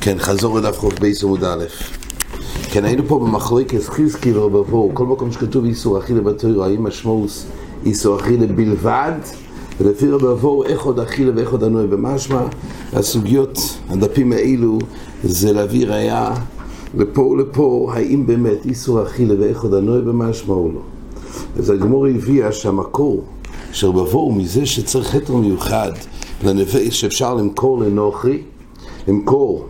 כן, חזור לדף חוף בייס עמוד א'. כן, היינו פה במחלוקת חזקי ורבבו, כל מקום שכתוב איסור אכילה בתוירו, האם משמעות איסור אכילה בלבד, ולפי רבבו איך עוד אכילה ואיך עוד ענוי במשמע, הסוגיות, הדפים האלו, זה להביא ראייה לפה ולפה, האם באמת איסור אכילה ואיך עוד ענוי במשמע או לא. אז הגמור הביאה שהמקור של רבבו הוא מזה שצריך חטר מיוחד לנווה שאפשר למכור לנוכרי, למכור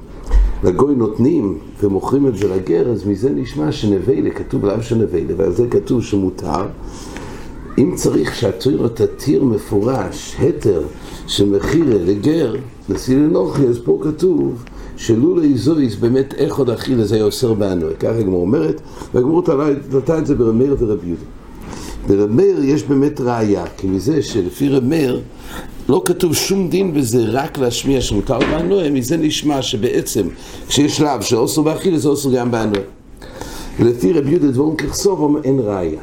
לגוי נותנים ומוכרים את זה לגר, אז מזה נשמע שנבלה, כתוב לאו של נבלה, ועל זה כתוב שמותר. אם צריך שהתוירו תתיר מפורש, התר של מחירה לגר, נשיא לנוכי, אז פה כתוב שלולא איזויס באמת איך עוד אכיל זה היה אוסר בענוי. ככה הגמור אומרת, והגמור נתן את זה ברמר ורב יהודה. ברמר יש באמת ראייה, כי מזה שלפי רמר לא כתוב שום דין בזה רק להשמיע שמותר בענוע, מזה נשמע שבעצם כשיש שלב שאוסר באכילה זה אוסר גם בענוע. ולפי רבי יהודה דבורם ככסוב אין ראייה.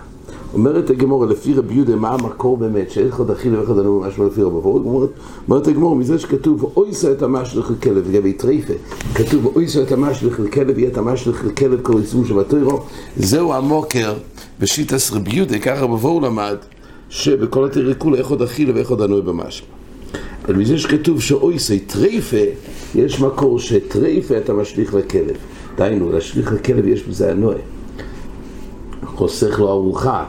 אומרת הגמור, לפי רבי יהודה, מה המקור באמת, עוד אכילה ואיך עוד ענוע משמע לפי רבי יהודה? אומרת הגמור, מזה שכתוב אויסה את המשלך לכלב, לגבי טרייפה, כתוב אויסה את המשלך לכלב, יהיה את המשלך לכלב כל יישום שבתוירו, זהו המוקר בשיטס רבי יהודה, ככה רבי יהודה למד, שבכל התירקולה איך עוד אכילה ואיך עוד ענוי במשמע. אבל מזה שכתוב שאויסי טרייפה, יש מקור שטרייפה אתה משליך לכלב. דהיינו, להשליך לכלב יש בזה הנועה. חוסך לו ארוחה.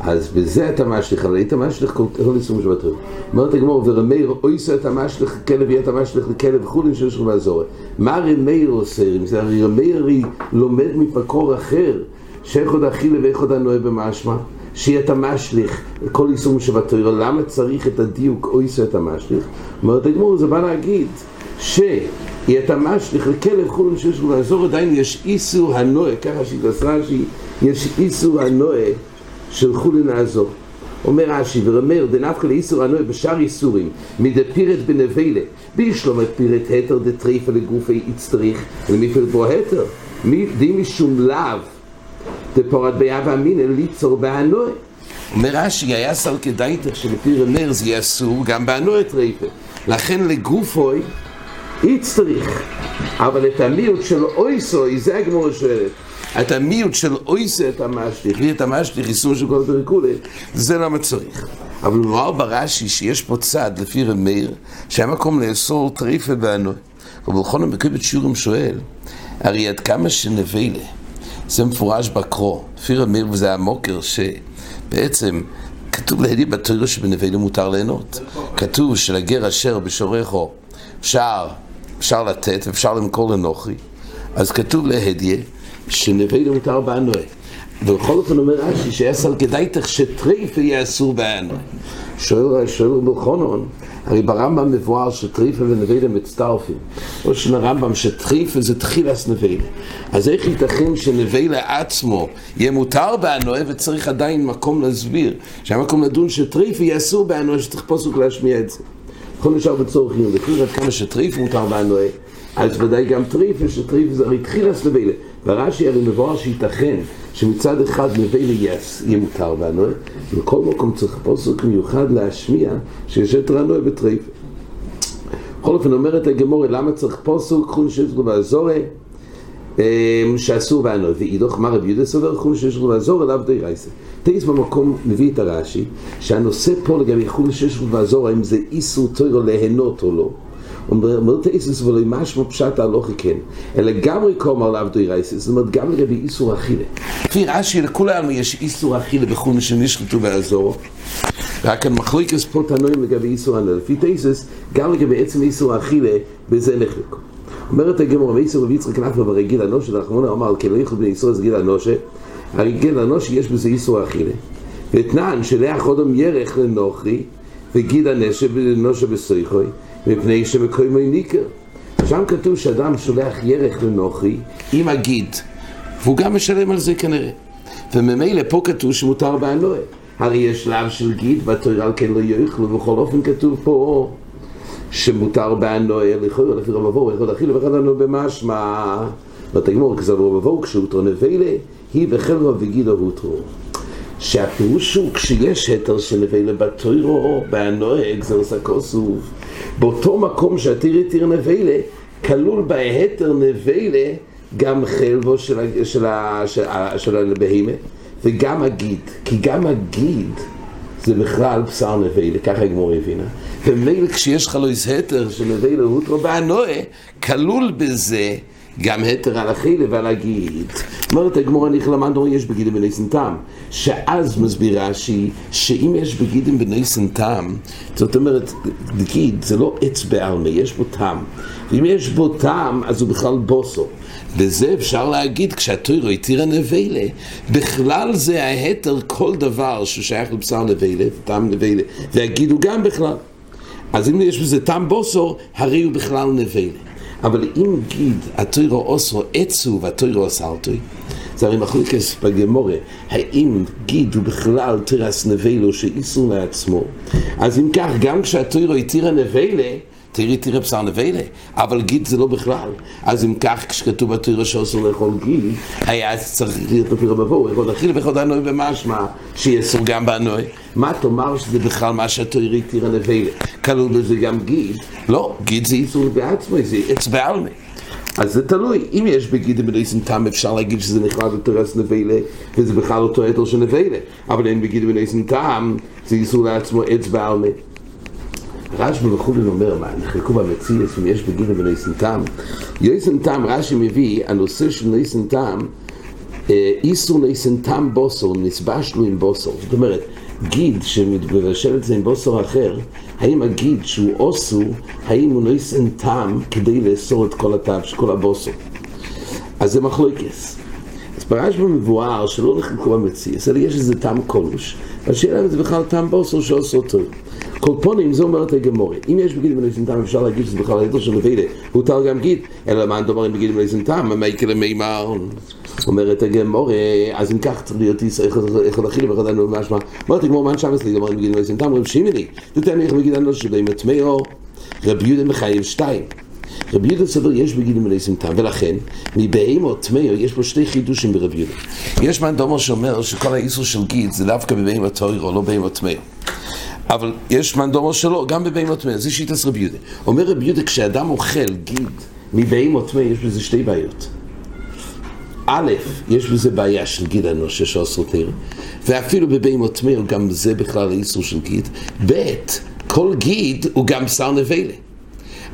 אז בזה אתה משליך, אבל היית משליך כל יישום שבתריו. אומרת הגמור, ורמיר, אויסו אתה משליך לכלב, יהיה אתה משליך לכלב, וכולי שיש לך לעזור. מה רמיר עושה? הרי רמיר לומד מפקור אחר, שאיך עוד אכילה ואיך עוד הנועה במשמע. שיהיה את המשליך, כל יישום שבתוירו, למה צריך את הדיוק או יישא את המשליך? אומרת הגמור, זה בא להגיד שיהיה את המשליך לכלב חולים שיש לו לעזור, עדיין יש איסור הנועה, ככה שהתעשרה שיש איסור הנועה של חולין לעזור. אומר רש"י ורמר דנפקא לאיסור הנועה בשאר איסורים מדפירת בנבלה בישלום את פירת התר דטריפה לגופי יצטריך ולמפלט בו התר די משום לאו דפורת ביאה ואמינא ליצור בהנועה. אומר רש"י, היה סל כדאיתך שלפי רמר זה יהיה אסור גם בהנועה טרייפה. לכן לגופוי יצטריך. אבל את המיעוט של אויסוי, זה הגמור שואלת. את המיעוט של אויסה את המשליך, ואת המשליך, איסור של כל פרקולי, זה למה צריך. אבל הוא אמר ברש"י שיש פה צד, לפי רמר, שהיה מקום לאסור טריפה בהנועה. אבל בכל המקורת שיעורים שואל, הרי עד כמה שנבלה זה מפורש בקרו, לפי רמיר וזה המוקר שבעצם כתוב להדיע בתוירו שבנבלה מותר ליהנות. כתוב שלגר אשר בשורךו אפשר, אפשר לתת ואפשר למכור לנוכרי. אז כתוב להדיע שנבלה מותר באנוה. ובכל אופן אומר רש"י שהיה סל כדאיתך שטריפה יהיה אסור באנוה. שואל שואל בלחונון הרי ברמב"ם מבואר שטריפה ונבלה מצטרפים. או של הרמב"ם שטריפה זה תחילס נבלה. אז איך ייתכן שנבלה עצמו יהיה מותר באנוה וצריך עדיין מקום להסביר. שהיה מקום לדון שטריפה יהיה אסור באנוה שצריך פוסק להשמיע את זה. יכול נשאר בצורכים, לפי עד כמה שטריפה מותר באנוה, אז ודאי גם טריפה, שטריפה זה הרי תחילס נבלה. ורש"י הרי מבואר שייתכן שמצד אחד נבלה יהיה מותר באנוה, ובכל מקום צריך פוסק מיוחד להשמיע שיש יותר אנוה בטריפה. בכל אופן אומרת הגמורה, למה צריך פוסק חון שיש לו באזורי שאסור באנוה, ואידוך מה רב יהודה סובר חון שיש לו באזורי לאו די רייסה. תייס במקום מביא את הרש"י, שהנושא פה לגבי חון שיש לו באזורי, האם זה איסור תוירו ליהנות או לא. אומר תאיסוס ולא משמע פשט הלוכי כן, אלא גם רקום על עבדוי רייסס, זאת אומרת גם לגבי איסור אכילה. לפי רש"י לכולם יש איסור אכילה בחום שנשחטו באזור, רק המחלוקס פה תנועים לגבי איסור הנועה. לפי תאיסוס, גם לגבי עצם איסור אכילה, בזה נחלקו. אומרת הגמור, ואיסור רבי יצחק נפלה ברגיל אנושה, לאחרונה אמר, כי לא יכול בני איסור זה גיל אנושה, הרגיל אנושה יש בזה איסור אכילה. ותנן שלח אודם ירך לנוכרי, וגיד הנושה בסויכוי, מפני שמקוימו ניכר. שם כתוב שאדם שולח ירך לנוכרי עם הגיד, והוא גם משלם על זה כנראה. וממילא פה כתוב שמותר באנועה. הרי יש שלב של גיד, והתורה על כן לא יאכלו, ובכל אופן כתוב פה שמותר באנועה, לכאורה לפי רב אבוהו, יכול להכיל ואחד לנו במשמע. ותגמור כזה רב אבוהו, כשהותרו נבלה, היא וחלו וגידו הותרו. שהפירוש הוא כשיש היתר של נבלה בתוירו, בהנוהג, זה עושה כוסוף, באותו מקום שהתיר התיר נבלה, כלול בהיתר נבלה גם חלבו של, של, של, של הבהימה וגם הגיד, כי גם הגיד זה בכלל בשר נבלה, ככה הגמור הבינה. ומילא כשיש לך לו איזה היתר של נבלה הוטרו בהנועה, כלול בזה גם היתר על החילה ועל הגיד. אומרת הגמור הנכלה מה יש בגידים בני סנתם? שאז מסבירה רש"י שאם יש בגידים בני סנתם, זאת אומרת, גיד זה לא עץ בעלמי, יש בו טעם. ואם יש בו טעם, אז הוא בכלל בוסו. בזה אפשר להגיד, כשהתוירו התירה נבלה, בכלל זה ההתר כל דבר ששייך לבשר נבלה, טעם נבלה, והגיד הוא גם בכלל. אז אם יש בזה טעם בוסו, הרי הוא בכלל נבלה. אבל אם גיד התוירו אוסרו עצו והתוירו אסרתוי, זה הרי מחלוקס בגמורה, האם גיד הוא בכלל תירס נבלו שאיסור לעצמו, אז אם כך, גם כשהתוירו התירה נבלה, תראי תראה בשר נבלה, אבל גיד זה לא בכלל. אז אם כך, כשכתוב בתורה שאסור לאכול גיד, היה צריך להיות לפי רבבו, יכול להכיל בכל הנוי במשמע, שיאסור גם בנוי. מה תאמר שזה בכלל מה שהתורה התירה נבלה? כלול בזה גם גיד? לא, גיד זה איסור בעצמו, זה עץ בעלמי. אז זה תלוי, אם יש בגידים בניסים טעם אפשר להגיד שזה נכלל בתרס נבלה וזה בכלל אותו עתר של נבלה אבל אין בגידים בניסים טעם זה איסור לעצמו עץ בעלמי רשב"י וכולי אומר, מה, נחלקו במציאס אם יש בגיל וניסן טעם? יויסן טעם, רש"י מביא, הנושא של ניסן טעם, אה, איסור ניסן טעם בוסור, נסבש לו עם בוסור. זאת אומרת, גיד שמבשל את זה עם בוסור אחר, האם הגיד שהוא אוסו, האם הוא ניסן טעם כדי לאסור את כל הטעם, כל הבוסור. אז זה מחלוקס. אז ברשב"י מבואר שלא נחלקו במציאס, אלא יש איזה טעם קולוש, והשאלה אם זה בכלל טעם בוסור שעושה אותו. קולפונים, זה אומרת הגמורה. אם יש בגיל בניסן טעם, אפשר להגיד שזה בכלל היתר של נבילה, הותר גם גיד. אלא מה נדבר עם בגיל בניסן טעם, מה יקרה מימר? אומרת הגמורה, אז אם כך צריך להיות אחד אכילה ואחד אנו משמע. אומרת הגמורה, מה נשאר אצלי, אומרים בגיל בניסן טעם, רב שימני, תתן לי איך בגיל אנו שבאים מטמאו, רבי יהודה מחייב שתיים. רבי יהודה סבר יש בגילים מלאיסים טעם, ולכן מבהמות טמאו יש פה שתי חידושים ברבי יהודה. יש מאן דומו שאומר שכל האיסור של גיד זה דווקא בבהמות טוירו, לא בהמות טמאו. אבל יש מנדומו שלו, גם בבהמות טמא, זה שיטת רבי יהודה. אומר רבי יהודה, כשאדם אוכל גיד מבהמות טמא, יש בזה שתי בעיות. א', יש בזה בעיה של גיד אנוש שעשו תרא, ואפילו בבהמות טמא, גם זה בכלל האיסור של גיד. ב', כל גיד הוא גם בשר נבלה.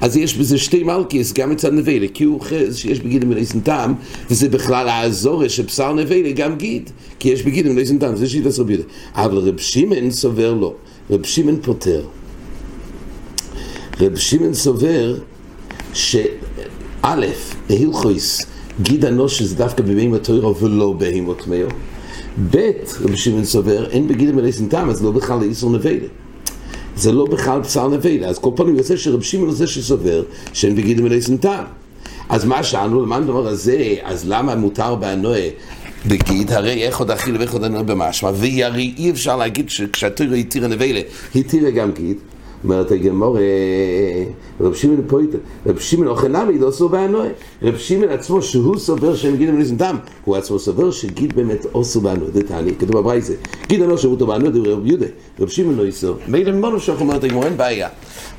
אז יש בזה שתי מלכיס, גם מצד נבלה, כי הוא אוחז שיש בגיד מלאיסן טעם, וזה בכלל האזורש של בשר נבלה, גם גיד, כי יש בגיד מלאיסן טעם, זה שיטת רבי יהודה. אבל רב שמעון סובר לו. רב שמעון פותר. רב שמעון סובר שא', בהילכויס, גיד שזה דווקא בבהימות תוירו ולא בהימות מאו. ב', רב שמעון סובר, אין בגיד המלאסין טעם, אז לא בכלל לאיסור נבלה. זה לא בכלל בשר נבלה. אז כל פעם יוצא שרב שמעון זה שסובר שאין בגיד המלאסין טעם. אז מה שאלנו, למען הדבר הזה, אז למה מותר באנוה בגיד, הרי איך עוד אכיל ואיך עוד אנוה במשמע, והרי אי אפשר להגיד שכשהתוירה התירה נבלה, התירה גם גיד. אומרת הגמור, רב שמעון פויטר, רב שמעון אוכל נמי לא סובר באנוה. רב שמעון עצמו, שהוא סובר שהם גיד מניסים דם, הוא עצמו סובר שגיד באמת אוסו באנוה, זה תעני, כתוב בברייזה. גיד אנוש שירותו באנוה, זה רב יהודה, רב שמעון לא יסור. מילא מונו שאנחנו אומרת הגמור, אין בעיה.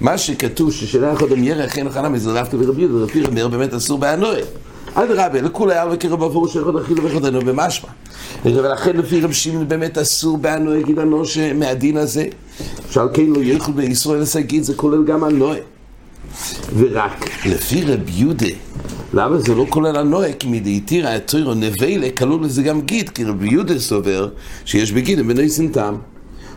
מה שכתוב ששלח עוד ירח אין לך נמי, זה דווקא ברב יהודה, רב יהודה באמת אסור באנוה. אדרבה, לכולי עלמא כרב עבור שאחד אכילו וחדנו במשמע. ולכן לפי רב שמעון באמת אסור באנוה גיד אנוש מהדין הזה. שעל כן לא יאכל בישראל להגיד, זה כולל גם הנועה. ורק לפי רב יהודה, למה זה לא כולל הנועה? כי מדעיתירא התוירו נבלה, כלול לזה גם גיד, כי רב יהודה סובר שיש בגידם בני סנתם.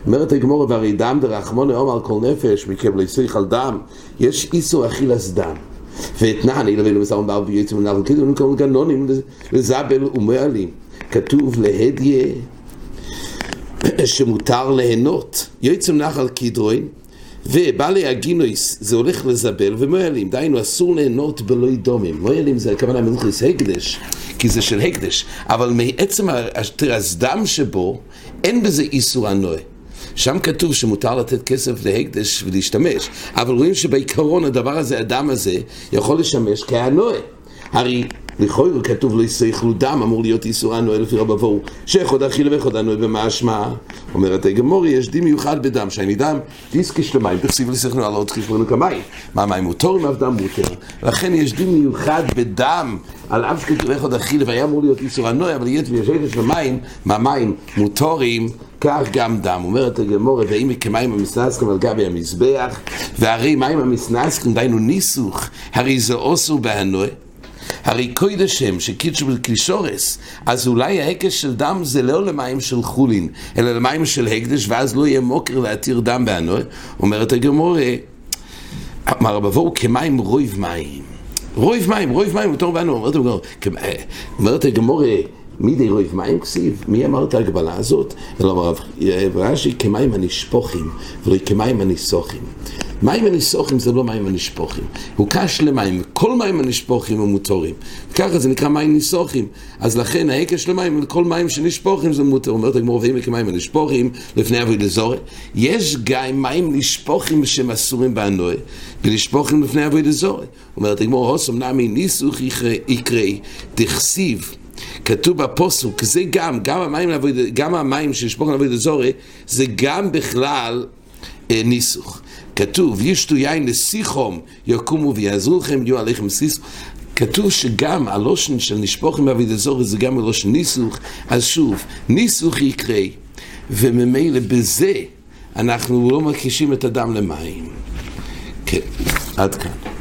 אומרת הגמורה, והרי דם דרחמוני אומר כל נפש, מקבל יסריך על דם, יש איסור אכילס דם. ואתנן, אילו ואילו מסרון באו ויועצים ונבל כאילו נקרא גנונים לזבל ומועלים. כתוב להדיה שמותר ליהנות. יועצם נחל קידרוין ובעלי הגינויס זה הולך לזבל ומועלים, דהיינו אסור ליהנות בלוי דומים. מועלים זה הכוונה מלכוס הקדש, כי זה של הקדש, אבל מעצם הסדם שבו אין בזה איסור הנועה. שם כתוב שמותר לתת כסף להקדש ולהשתמש, אבל רואים שבעיקרון הדבר הזה, הדם הזה, יכול לשמש כהנועה. הרי לכאורה כתוב לא יסייכלו דם, אמור להיות איסור הנועה לפי רב אבוהו, שאחוד אכילה ואחוד הנועה במשמע. אומרת הגמורי, יש דין מיוחד בדם, שאני דם דיסקש למים, תכסיב לסכנו על עוד חשבון כמים. מה מים מותורים אף דם מותר. לכן יש דין מיוחד בדם, על אף שכתוב אחד אכילה והיה אמור להיות איסור הנועה, אבל יש ויש למים, מה מים מותורים כך גם דם. אומרת הגמורה, ואם כמים המסנסקים על גבי המזבח, והרי מים המסנסקים, דהיינו ניסוך, הרי זה אוסו בהנועה. הרי קוידש הם שקידשו בקלישורס, אז אולי ההקש של דם זה לא למים של חולין, אלא למים של הקדש, ואז לא יהיה מוקר להתיר דם בהנועה. אומרת הגמורה, אמר רבבו כמים רויב מים. רויב מים, רויב מים, בתור בנו, אומרת הגמורה, מי די רויב מים כסיב? מי אמר את ההגבלה הזאת? אלא אמר רש"י כמים הנשפוכים ולא כמים הניסוחים. מים הניסוחים זה לא מים הנשפוכים, הוא קש למים, כל מים הנשפוכים הם מותרים. ככה זה נקרא מים ניסוחים. אז לכן ההקש למים, כל מים שנשפוכים זה מותר. אומרת הגמור, ואם כמים הנשפוכים לפני אבוי לזורי. יש גם מים נשפוכים שהם אסורים באנוי, ונשפוכים לפני אבוי לזורי. אומרת הגמור, הוסם נמי ניסוך יקרי, תכסיב. כתוב בפוסוק, זה גם, גם המים, גם המים שנשפוך לעבוד אזורי, זה גם בכלל אה, ניסוך. כתוב, ישתו יין לסיחום, יקומו ויעזרו לכם, יהיו עליכם סיס. כתוב שגם הלושן של נשפוכם בעביד אזורי זה גם הלושן ניסוך, אז שוב, ניסוך יקרה, וממילא בזה אנחנו לא מקישים את הדם למים. כן, עד כאן.